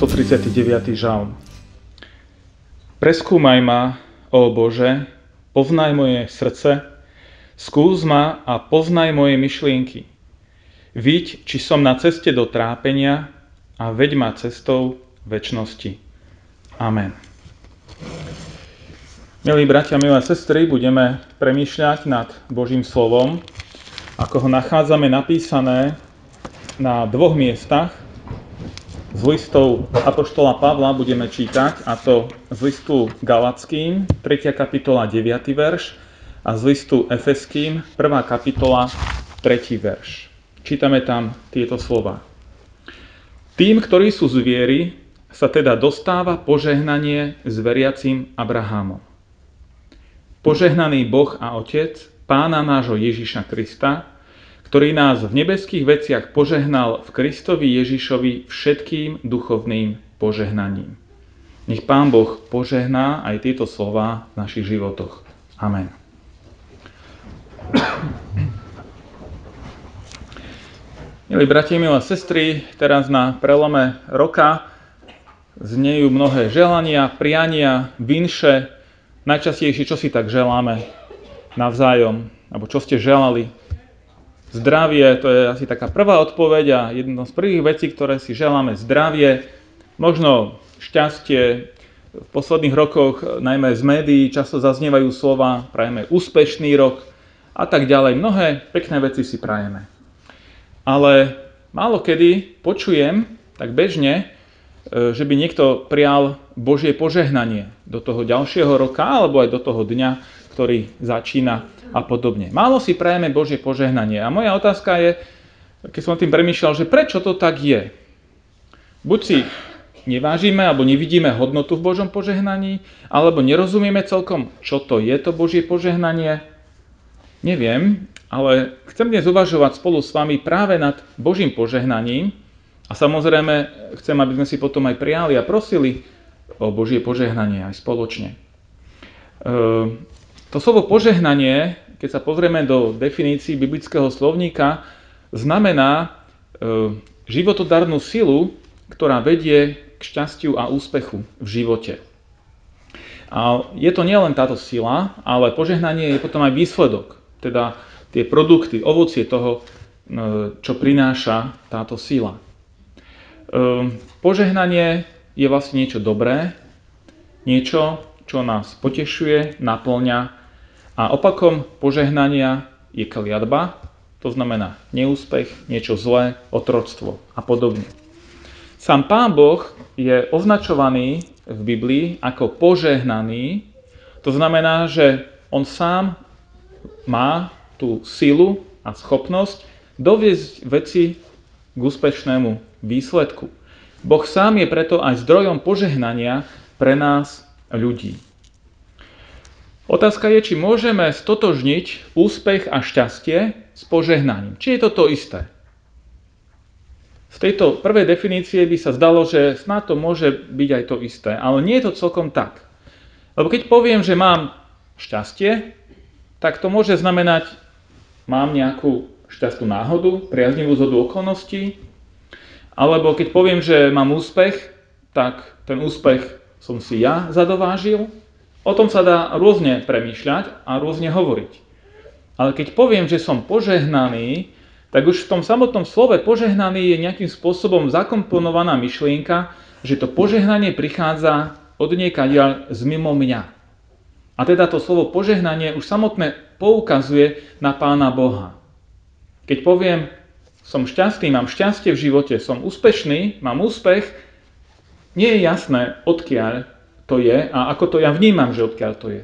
139. žalm. Preskúmaj ma, ó Bože, poznaj moje srdce, skús ma a poznaj moje myšlienky. Vidť, či som na ceste do trápenia a veď ma cestou väčšnosti. Amen. Milí bratia, milé sestry, budeme premýšľať nad Božím slovom, ako ho nachádzame napísané na dvoch miestach z listov Apoštola Pavla budeme čítať, a to z listu Galackým, 3. kapitola, 9. verš, a z listu Efeským, 1. kapitola, 3. verš. Čítame tam tieto slova. Tým, ktorí sú z viery, sa teda dostáva požehnanie s veriacím Abrahamom. Požehnaný Boh a Otec, Pána nášho Ježiša Krista, ktorý nás v nebeských veciach požehnal v Kristovi Ježišovi všetkým duchovným požehnaním. Nech Pán Boh požehná aj tieto slova v našich životoch. Amen. Milí bratia, milé sestry, teraz na prelome roka znejú mnohé želania, priania, vinše. Najčastejšie, čo si tak želáme navzájom, alebo čo ste želali Zdravie, to je asi taká prvá odpoveď a jedna z prvých vecí, ktoré si želáme, zdravie, možno šťastie. V posledných rokoch, najmä z médií, často zaznievajú slova, prajeme úspešný rok a tak ďalej. Mnohé pekné veci si prajeme. Ale málo kedy počujem, tak bežne, e, že by niekto prial Božie požehnanie do toho ďalšieho roka alebo aj do toho dňa, ktorý začína a podobne. Málo si prajeme Božie požehnanie. A moja otázka je, keď som tým premýšľal, že prečo to tak je? Buď si nevážime alebo nevidíme hodnotu v Božom požehnaní, alebo nerozumieme celkom, čo to je to Božie požehnanie. Neviem, ale chcem dnes uvažovať spolu s vami práve nad Božím požehnaním a samozrejme chcem, aby sme si potom aj prijali a prosili o Božie požehnanie aj spoločne. To slovo požehnanie, keď sa pozrieme do definícií biblického slovníka, znamená e, životodarnú silu, ktorá vedie k šťastiu a úspechu v živote. A je to nielen táto sila, ale požehnanie je potom aj výsledok, teda tie produkty, ovocie toho, e, čo prináša táto sila. E, požehnanie je vlastne niečo dobré, niečo, čo nás potešuje, naplňa a opakom požehnania je kliatba, to znamená neúspech, niečo zlé, otroctvo a podobne. Sám Pán Boh je označovaný v Biblii ako požehnaný, to znamená, že on sám má tú silu a schopnosť doviesť veci k úspešnému výsledku. Boh sám je preto aj zdrojom požehnania pre nás ľudí. Otázka je, či môžeme stotožniť úspech a šťastie s požehnaním. Či je to to isté? Z tejto prvej definície by sa zdalo, že snad to môže byť aj to isté, ale nie je to celkom tak. Lebo keď poviem, že mám šťastie, tak to môže znamenať, mám nejakú šťastnú náhodu, priaznivú zhodu okolností, alebo keď poviem, že mám úspech, tak ten úspech som si ja zadovážil, O tom sa dá rôzne premýšľať a rôzne hovoriť. Ale keď poviem, že som požehnaný, tak už v tom samotnom slove požehnaný je nejakým spôsobom zakomponovaná myšlienka, že to požehnanie prichádza od niekaďal z mimo mňa. A teda to slovo požehnanie už samotné poukazuje na Pána Boha. Keď poviem, som šťastný, mám šťastie v živote, som úspešný, mám úspech, nie je jasné, odkiaľ to je a ako to ja vnímam, že odkiaľ to je.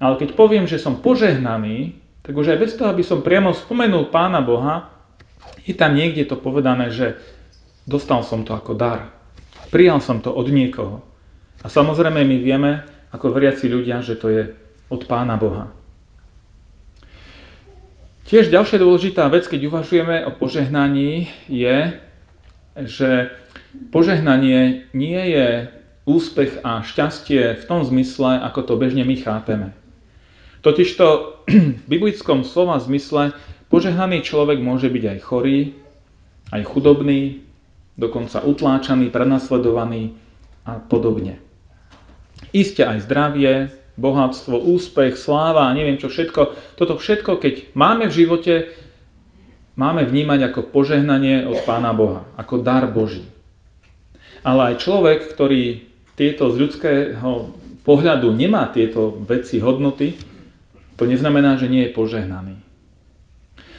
Ale keď poviem, že som požehnaný, tak už aj bez toho, aby som priamo spomenul Pána Boha, je tam niekde to povedané, že dostal som to ako dar. Prijal som to od niekoho. A samozrejme my vieme, ako veriaci ľudia, že to je od Pána Boha. Tiež ďalšia dôležitá vec, keď uvažujeme o požehnaní, je, že požehnanie nie je úspech a šťastie v tom zmysle, ako to bežne my chápeme. Totižto v biblickom slova zmysle požehnaný človek môže byť aj chorý, aj chudobný, dokonca utláčaný, prenasledovaný a podobne. Isté aj zdravie, bohatstvo, úspech, sláva a neviem čo všetko. Toto všetko, keď máme v živote, máme vnímať ako požehnanie od Pána Boha, ako dar Boží. Ale aj človek, ktorý tieto z ľudského pohľadu nemá tieto veci, hodnoty, to neznamená, že nie je požehnaný.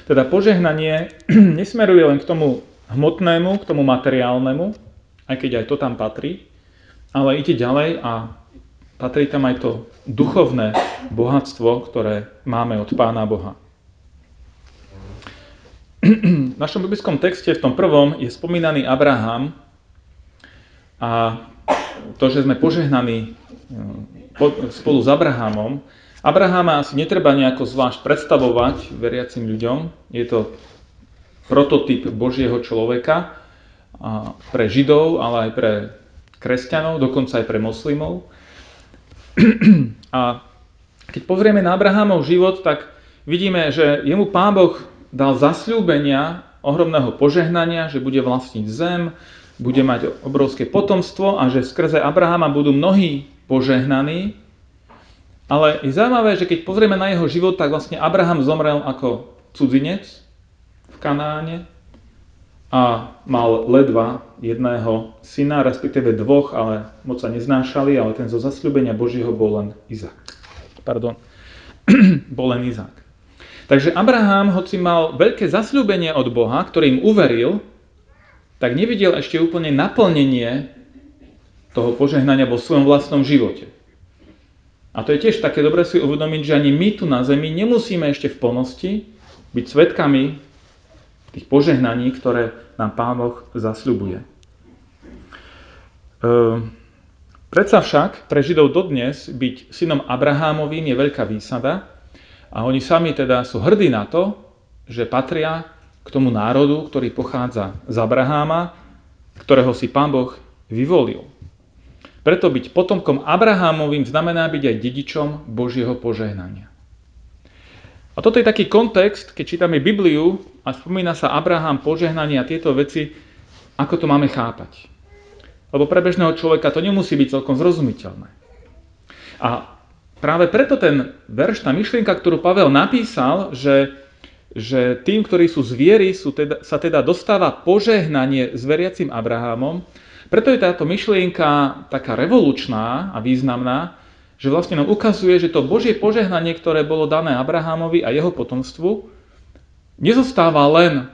Teda požehnanie nesmeruje len k tomu hmotnému, k tomu materiálnemu, aj keď aj to tam patrí, ale ide ďalej a patrí tam aj to duchovné bohatstvo, ktoré máme od Pána Boha. V našom biblickom texte, v tom prvom, je spomínaný Abraham a to, že sme požehnaní eh, spolu s Abrahamom. Abrahama asi netreba nejako zvlášť predstavovať veriacim ľuďom. Je to prototyp Božieho človeka pre Židov, ale aj pre kresťanov, dokonca aj pre moslimov. A keď pozrieme na Abrahamov život, tak vidíme, že jemu Pán Boh dal zasľúbenia ohromného požehnania, že bude vlastniť zem, bude mať obrovské potomstvo a že skrze Abrahama budú mnohí požehnaní. Ale je zaujímavé, že keď pozrieme na jeho život, tak vlastne Abraham zomrel ako cudzinec, Kanáne a mal ledva jedného syna, respektíve dvoch, ale moc sa neznášali, ale ten zo zasľúbenia Božieho bol len Izak. Pardon, bol len Izak. Takže Abraham, hoci mal veľké zasľúbenie od Boha, ktorým uveril, tak nevidel ešte úplne naplnenie toho požehnania vo svojom vlastnom živote. A to je tiež také dobre si uvedomiť, že ani my tu na zemi nemusíme ešte v plnosti byť svetkami tých požehnaní, ktoré nám Pán Boh zasľubuje. E, predsa však pre Židov dodnes byť synom Abrahámovým je veľká výsada a oni sami teda sú hrdí na to, že patria k tomu národu, ktorý pochádza z Abraháma, ktorého si Pán Boh vyvolil. Preto byť potomkom Abrahámovým znamená byť aj dedičom Božieho požehnania. A toto je taký kontext, keď čítame Bibliu a spomína sa Abraham, požehnanie a tieto veci, ako to máme chápať. Lebo pre bežného človeka to nemusí byť celkom zrozumiteľné. A práve preto ten verš, tá myšlienka, ktorú Pavel napísal, že, že tým, ktorí sú zviery, sú teda, sa teda dostáva požehnanie s veriacim Abrahamom, preto je táto myšlienka taká revolučná a významná, že vlastne nám ukazuje, že to Božie požehnanie, ktoré bolo dané Abrahamovi a jeho potomstvu, nezostáva len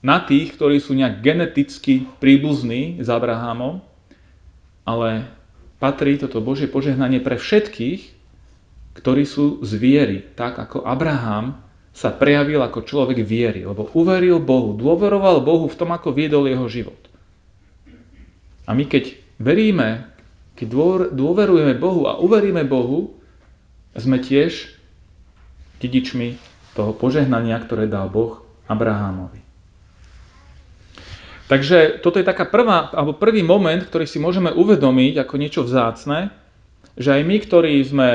na tých, ktorí sú nejak geneticky príbuzní s Abrahamom, ale patrí toto Božie požehnanie pre všetkých, ktorí sú z viery, tak ako Abraham sa prejavil ako človek viery, lebo uveril Bohu, dôveroval Bohu v tom, ako viedol jeho život. A my keď veríme keď dôverujeme Bohu a uveríme Bohu, sme tiež dedičmi toho požehnania, ktoré dal Boh Abrahámovi. Takže toto je taká prvá, alebo prvý moment, ktorý si môžeme uvedomiť ako niečo vzácne, že aj my, ktorí sme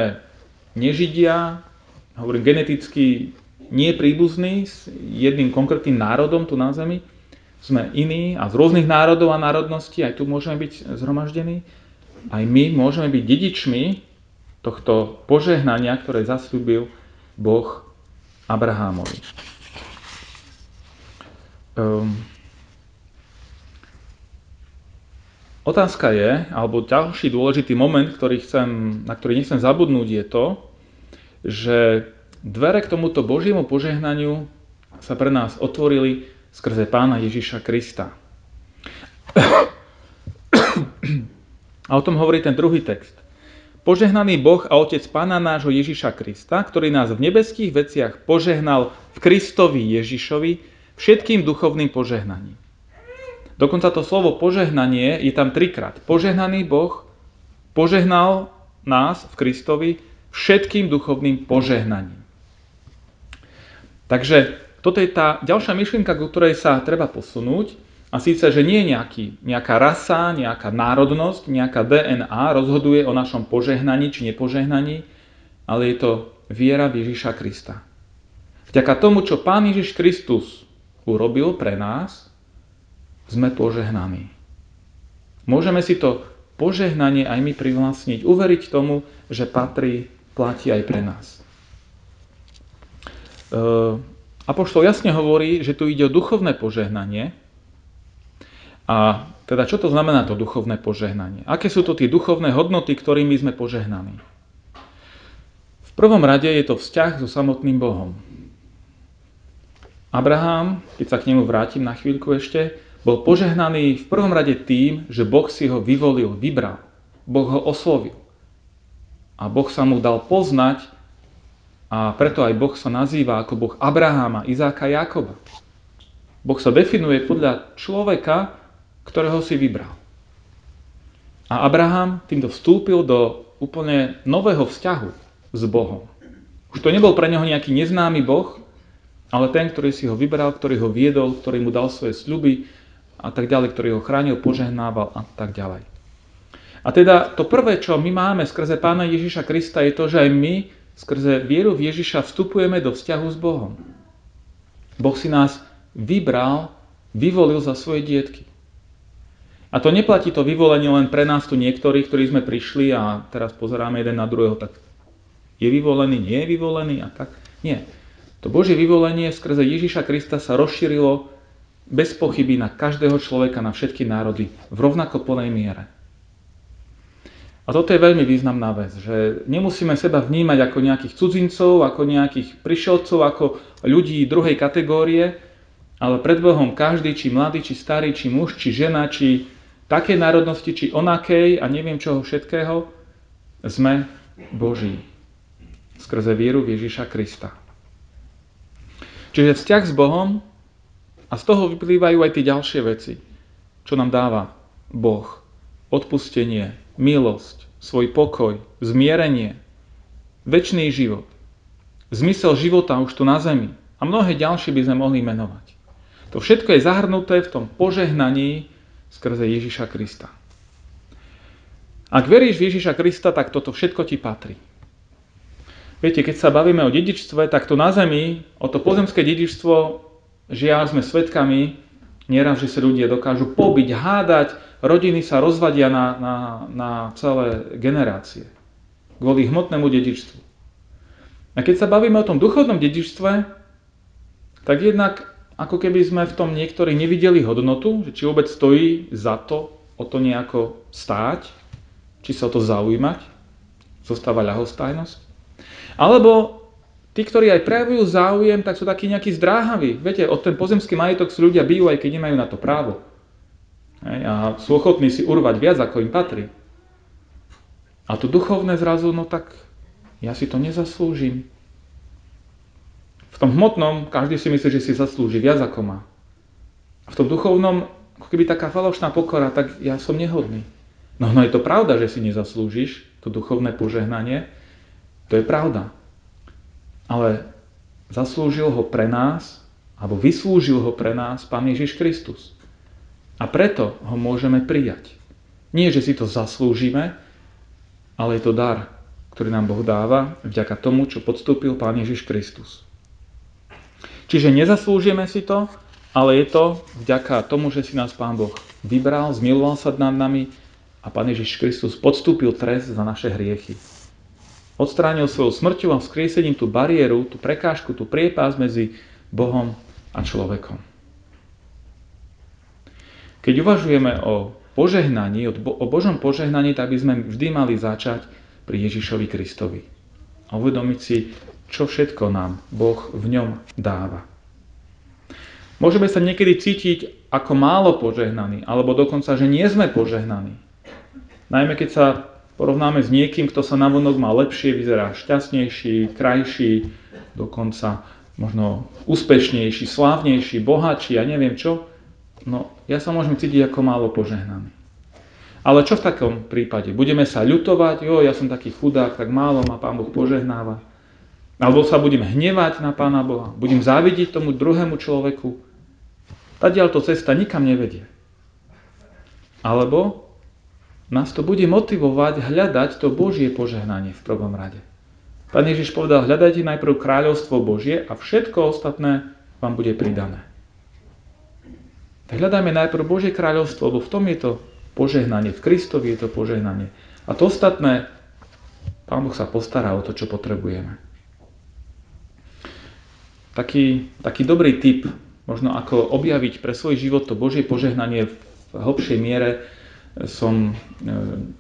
nežidia, hovorím geneticky nie príbuzní s jedným konkrétnym národom tu na Zemi, sme iní a z rôznych národov a národností, aj tu môžeme byť zhromaždení, aj my môžeme byť dedičmi tohto požehnania, ktoré zasľúbil Boh Abrahámovi. Um, otázka je, alebo ďalší dôležitý moment, ktorý chcem, na ktorý nechcem zabudnúť, je to, že dvere k tomuto Božiemu požehnaniu sa pre nás otvorili skrze Pána Ježiša Krista. A o tom hovorí ten druhý text. Požehnaný Boh a Otec Pána nášho Ježiša Krista, ktorý nás v nebeských veciach požehnal v Kristovi Ježišovi všetkým duchovným požehnaním. Dokonca to slovo požehnanie je tam trikrát. Požehnaný Boh požehnal nás v Kristovi všetkým duchovným požehnaním. Takže toto je tá ďalšia myšlienka, ku ktorej sa treba posunúť. A síce, že nie nejaký, nejaká rasa, nejaká národnosť, nejaká DNA rozhoduje o našom požehnaní či nepožehnaní, ale je to viera v Ježiša Krista. Vďaka tomu, čo Pán Ježiš Kristus urobil pre nás, sme požehnaní. Môžeme si to požehnanie aj my privlastniť, uveriť tomu, že patrí, platí aj pre nás. E, Apoštol jasne hovorí, že tu ide o duchovné požehnanie. A teda čo to znamená to duchovné požehnanie? Aké sú to tie duchovné hodnoty, ktorými sme požehnaní? V prvom rade je to vzťah so samotným Bohom. Abraham, keď sa k nemu vrátim na chvíľku ešte, bol požehnaný v prvom rade tým, že Boh si ho vyvolil, vybral. Boh ho oslovil. A Boh sa mu dal poznať a preto aj Boh sa nazýva ako Boh Abraháma, Izáka, Jakoba. Boh sa definuje podľa človeka, ktorého si vybral. A Abraham týmto vstúpil do úplne nového vzťahu s Bohom. Už to nebol pre neho nejaký neznámy Boh, ale ten, ktorý si ho vybral, ktorý ho viedol, ktorý mu dal svoje sľuby a tak ďalej, ktorý ho chránil, požehnával a tak ďalej. A teda to prvé, čo my máme skrze Pána Ježiša Krista, je to, že aj my skrze vieru v Ježiša vstupujeme do vzťahu s Bohom. Boh si nás vybral, vyvolil za svoje dietky. A to neplatí to vyvolenie len pre nás tu niektorých, ktorí sme prišli a teraz pozeráme jeden na druhého, tak je vyvolený, nie je vyvolený a tak. Nie. To Božie vyvolenie skrze Ježiša Krista sa rozšírilo bez pochyby na každého človeka, na všetky národy v rovnako plnej miere. A toto je veľmi významná vec, že nemusíme seba vnímať ako nejakých cudzincov, ako nejakých prišelcov, ako ľudí druhej kategórie, ale pred Bohom každý, či mladý, či starý, či muž, či žena, či také národnosti, či onakej a neviem čoho všetkého, sme Boží skrze vieru v Krista. Čiže vzťah s Bohom a z toho vyplývajú aj tie ďalšie veci, čo nám dáva Boh. Odpustenie, milosť, svoj pokoj, zmierenie, väčší život, zmysel života už tu na zemi a mnohé ďalšie by sme mohli menovať. To všetko je zahrnuté v tom požehnaní skrze Ježiša Krista. Ak veríš v Ježiša Krista, tak toto všetko ti patrí. Viete, keď sa bavíme o dedičstve, tak to na zemi, o to pozemské dedičstvo, žiaľ sme svetkami, nieraz, že sa ľudia dokážu pobiť, hádať, rodiny sa rozvadia na, na, na celé generácie kvôli hmotnému dedičstvu. A keď sa bavíme o tom duchovnom dedičstve, tak jednak ako keby sme v tom niektorí nevideli hodnotu, že či vôbec stojí za to o to nejako stáť, či sa o to zaujímať, zostáva ľahostajnosť. Alebo tí, ktorí aj prejavujú záujem, tak sú takí nejakí zdráhaví. Viete, od ten pozemský majetok si ľudia bijú, aj keď nemajú na to právo. Hej, a sú ochotní si urvať viac, ako im patrí. A to duchovné zrazu, no tak ja si to nezaslúžim. V tom hmotnom každý si myslí, že si zaslúži viac ako má. A v tom duchovnom, ako keby taká falošná pokora, tak ja som nehodný. No, no je to pravda, že si nezaslúžiš to duchovné požehnanie. To je pravda. Ale zaslúžil ho pre nás, alebo vyslúžil ho pre nás Pán Ježiš Kristus. A preto ho môžeme prijať. Nie, že si to zaslúžime, ale je to dar, ktorý nám Boh dáva vďaka tomu, čo podstúpil Pán Ježiš Kristus. Čiže nezaslúžime si to, ale je to vďaka tomu, že si nás Pán Boh vybral, zmiloval sa nad nami a Pán Ježiš Kristus podstúpil trest za naše hriechy. Odstránil svojou smrťou a vzkriesením tú bariéru, tú prekážku, tú priepás medzi Bohom a človekom. Keď uvažujeme o požehnaní, o Božom požehnaní, tak by sme vždy mali začať pri Ježišovi Kristovi. A uvedomiť si, čo všetko nám Boh v ňom dáva. Môžeme sa niekedy cítiť ako málo požehnaní, alebo dokonca, že nie sme požehnaní. Najmä keď sa porovnáme s niekým, kto sa navonok má lepšie, vyzerá šťastnejší, krajší, dokonca možno úspešnejší, slávnejší, bohatší, ja neviem čo, no ja sa môžem cítiť ako málo požehnaný. Ale čo v takom prípade? Budeme sa ľutovať, jo, ja som taký chudák, tak málo ma Pán Boh požehnáva. Alebo sa budem hnevať na Pána Boha, budem závidieť tomu druhému človeku. Tadiaľ to cesta nikam nevedie. Alebo nás to bude motivovať hľadať to Božie požehnanie v prvom rade. Pán Ježiš povedal, hľadajte najprv kráľovstvo Božie a všetko ostatné vám bude pridané. Tak hľadajme najprv Božie kráľovstvo, lebo v tom je to požehnanie. V Kristovi je to požehnanie. A to ostatné, Pán Boh sa postará o to, čo potrebujeme. Taký, taký dobrý tip, možno ako objaviť pre svoj život to Božie požehnanie v hlbšej miere, som e,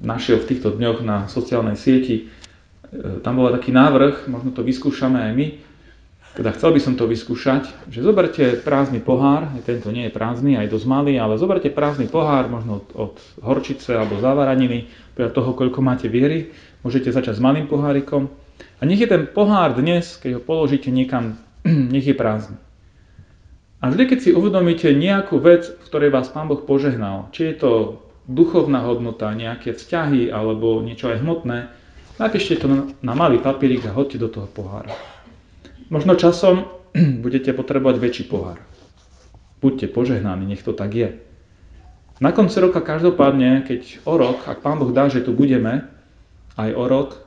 našiel v týchto dňoch na sociálnej sieti. E, tam bol taký návrh, možno to vyskúšame aj my, teda chcel by som to vyskúšať, že zoberte prázdny pohár, tento nie je prázdny, aj dosť malý, ale zoberte prázdny pohár, možno od, horčice alebo závaraniny, podľa toho, koľko máte viery. Môžete začať s malým pohárikom. A nech je ten pohár dnes, keď ho položíte niekam, nech je prázdny. A vždy, keď si uvedomíte nejakú vec, v ktorej vás Pán Boh požehnal, či je to duchovná hodnota, nejaké vzťahy alebo niečo aj hmotné, napíšte to na malý papierik a hodte do toho pohára. Možno časom budete potrebovať väčší pohár. Buďte požehnaní, nech to tak je. Na konci roka každopádne, keď o rok, ak Pán Boh dá, že tu budeme, aj o rok,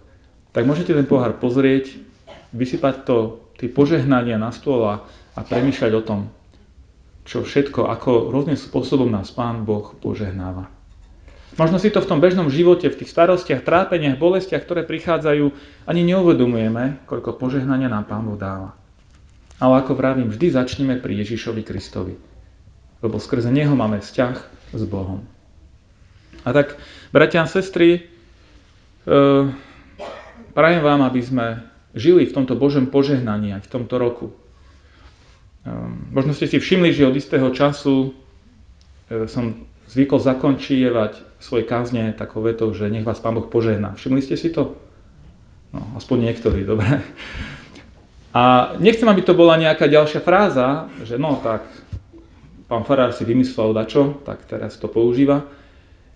tak môžete ten pohár pozrieť, vysypať to, tie požehnania na stôl a, a premýšľať o tom, čo všetko, ako rôznym spôsobom nás Pán Boh požehnáva. Možno si to v tom bežnom živote, v tých starostiach, trápeniach, bolestiach, ktoré prichádzajú, ani neuvedomujeme, koľko požehnania nám Pán Boh dáva. Ale ako vravím, vždy začneme pri Ježišovi Kristovi. Lebo skrze Neho máme vzťah s Bohom. A tak, bratia a sestry, e, prajem vám, aby sme žili v tomto Božom požehnaní aj v tomto roku. E, možno ste si všimli, že od istého času e, som zvykol zakončievať svoje kázne takou vetou, že nech vás Pán Boh požehná. Všimli ste si to? No, aspoň niektorí, dobre. A nechcem, aby to bola nejaká ďalšia fráza, že no tak, pán Farár si vymyslel dačo, tak teraz to používa.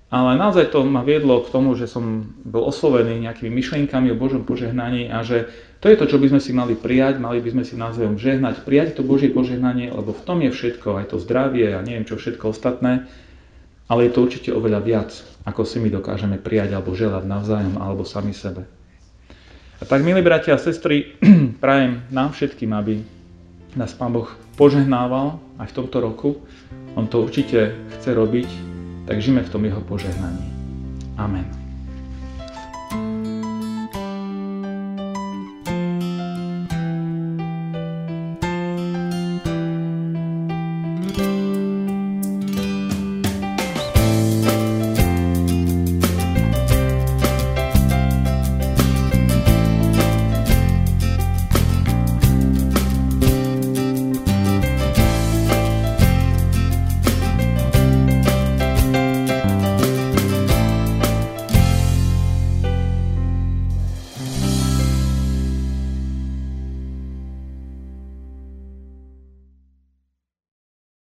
Ale naozaj to ma viedlo k tomu, že som bol oslovený nejakými myšlienkami o Božom požehnaní a že to je to, čo by sme si mali prijať, mali by sme si názvom žehnať, prijať to Božie požehnanie, lebo v tom je všetko, aj to zdravie a neviem čo všetko ostatné ale je to určite oveľa viac, ako si my dokážeme prijať alebo želať navzájom alebo sami sebe. A tak, milí bratia a sestry, prajem nám všetkým, aby nás Pán Boh požehnával aj v tomto roku. On to určite chce robiť, tak žijeme v tom Jeho požehnaní. Amen.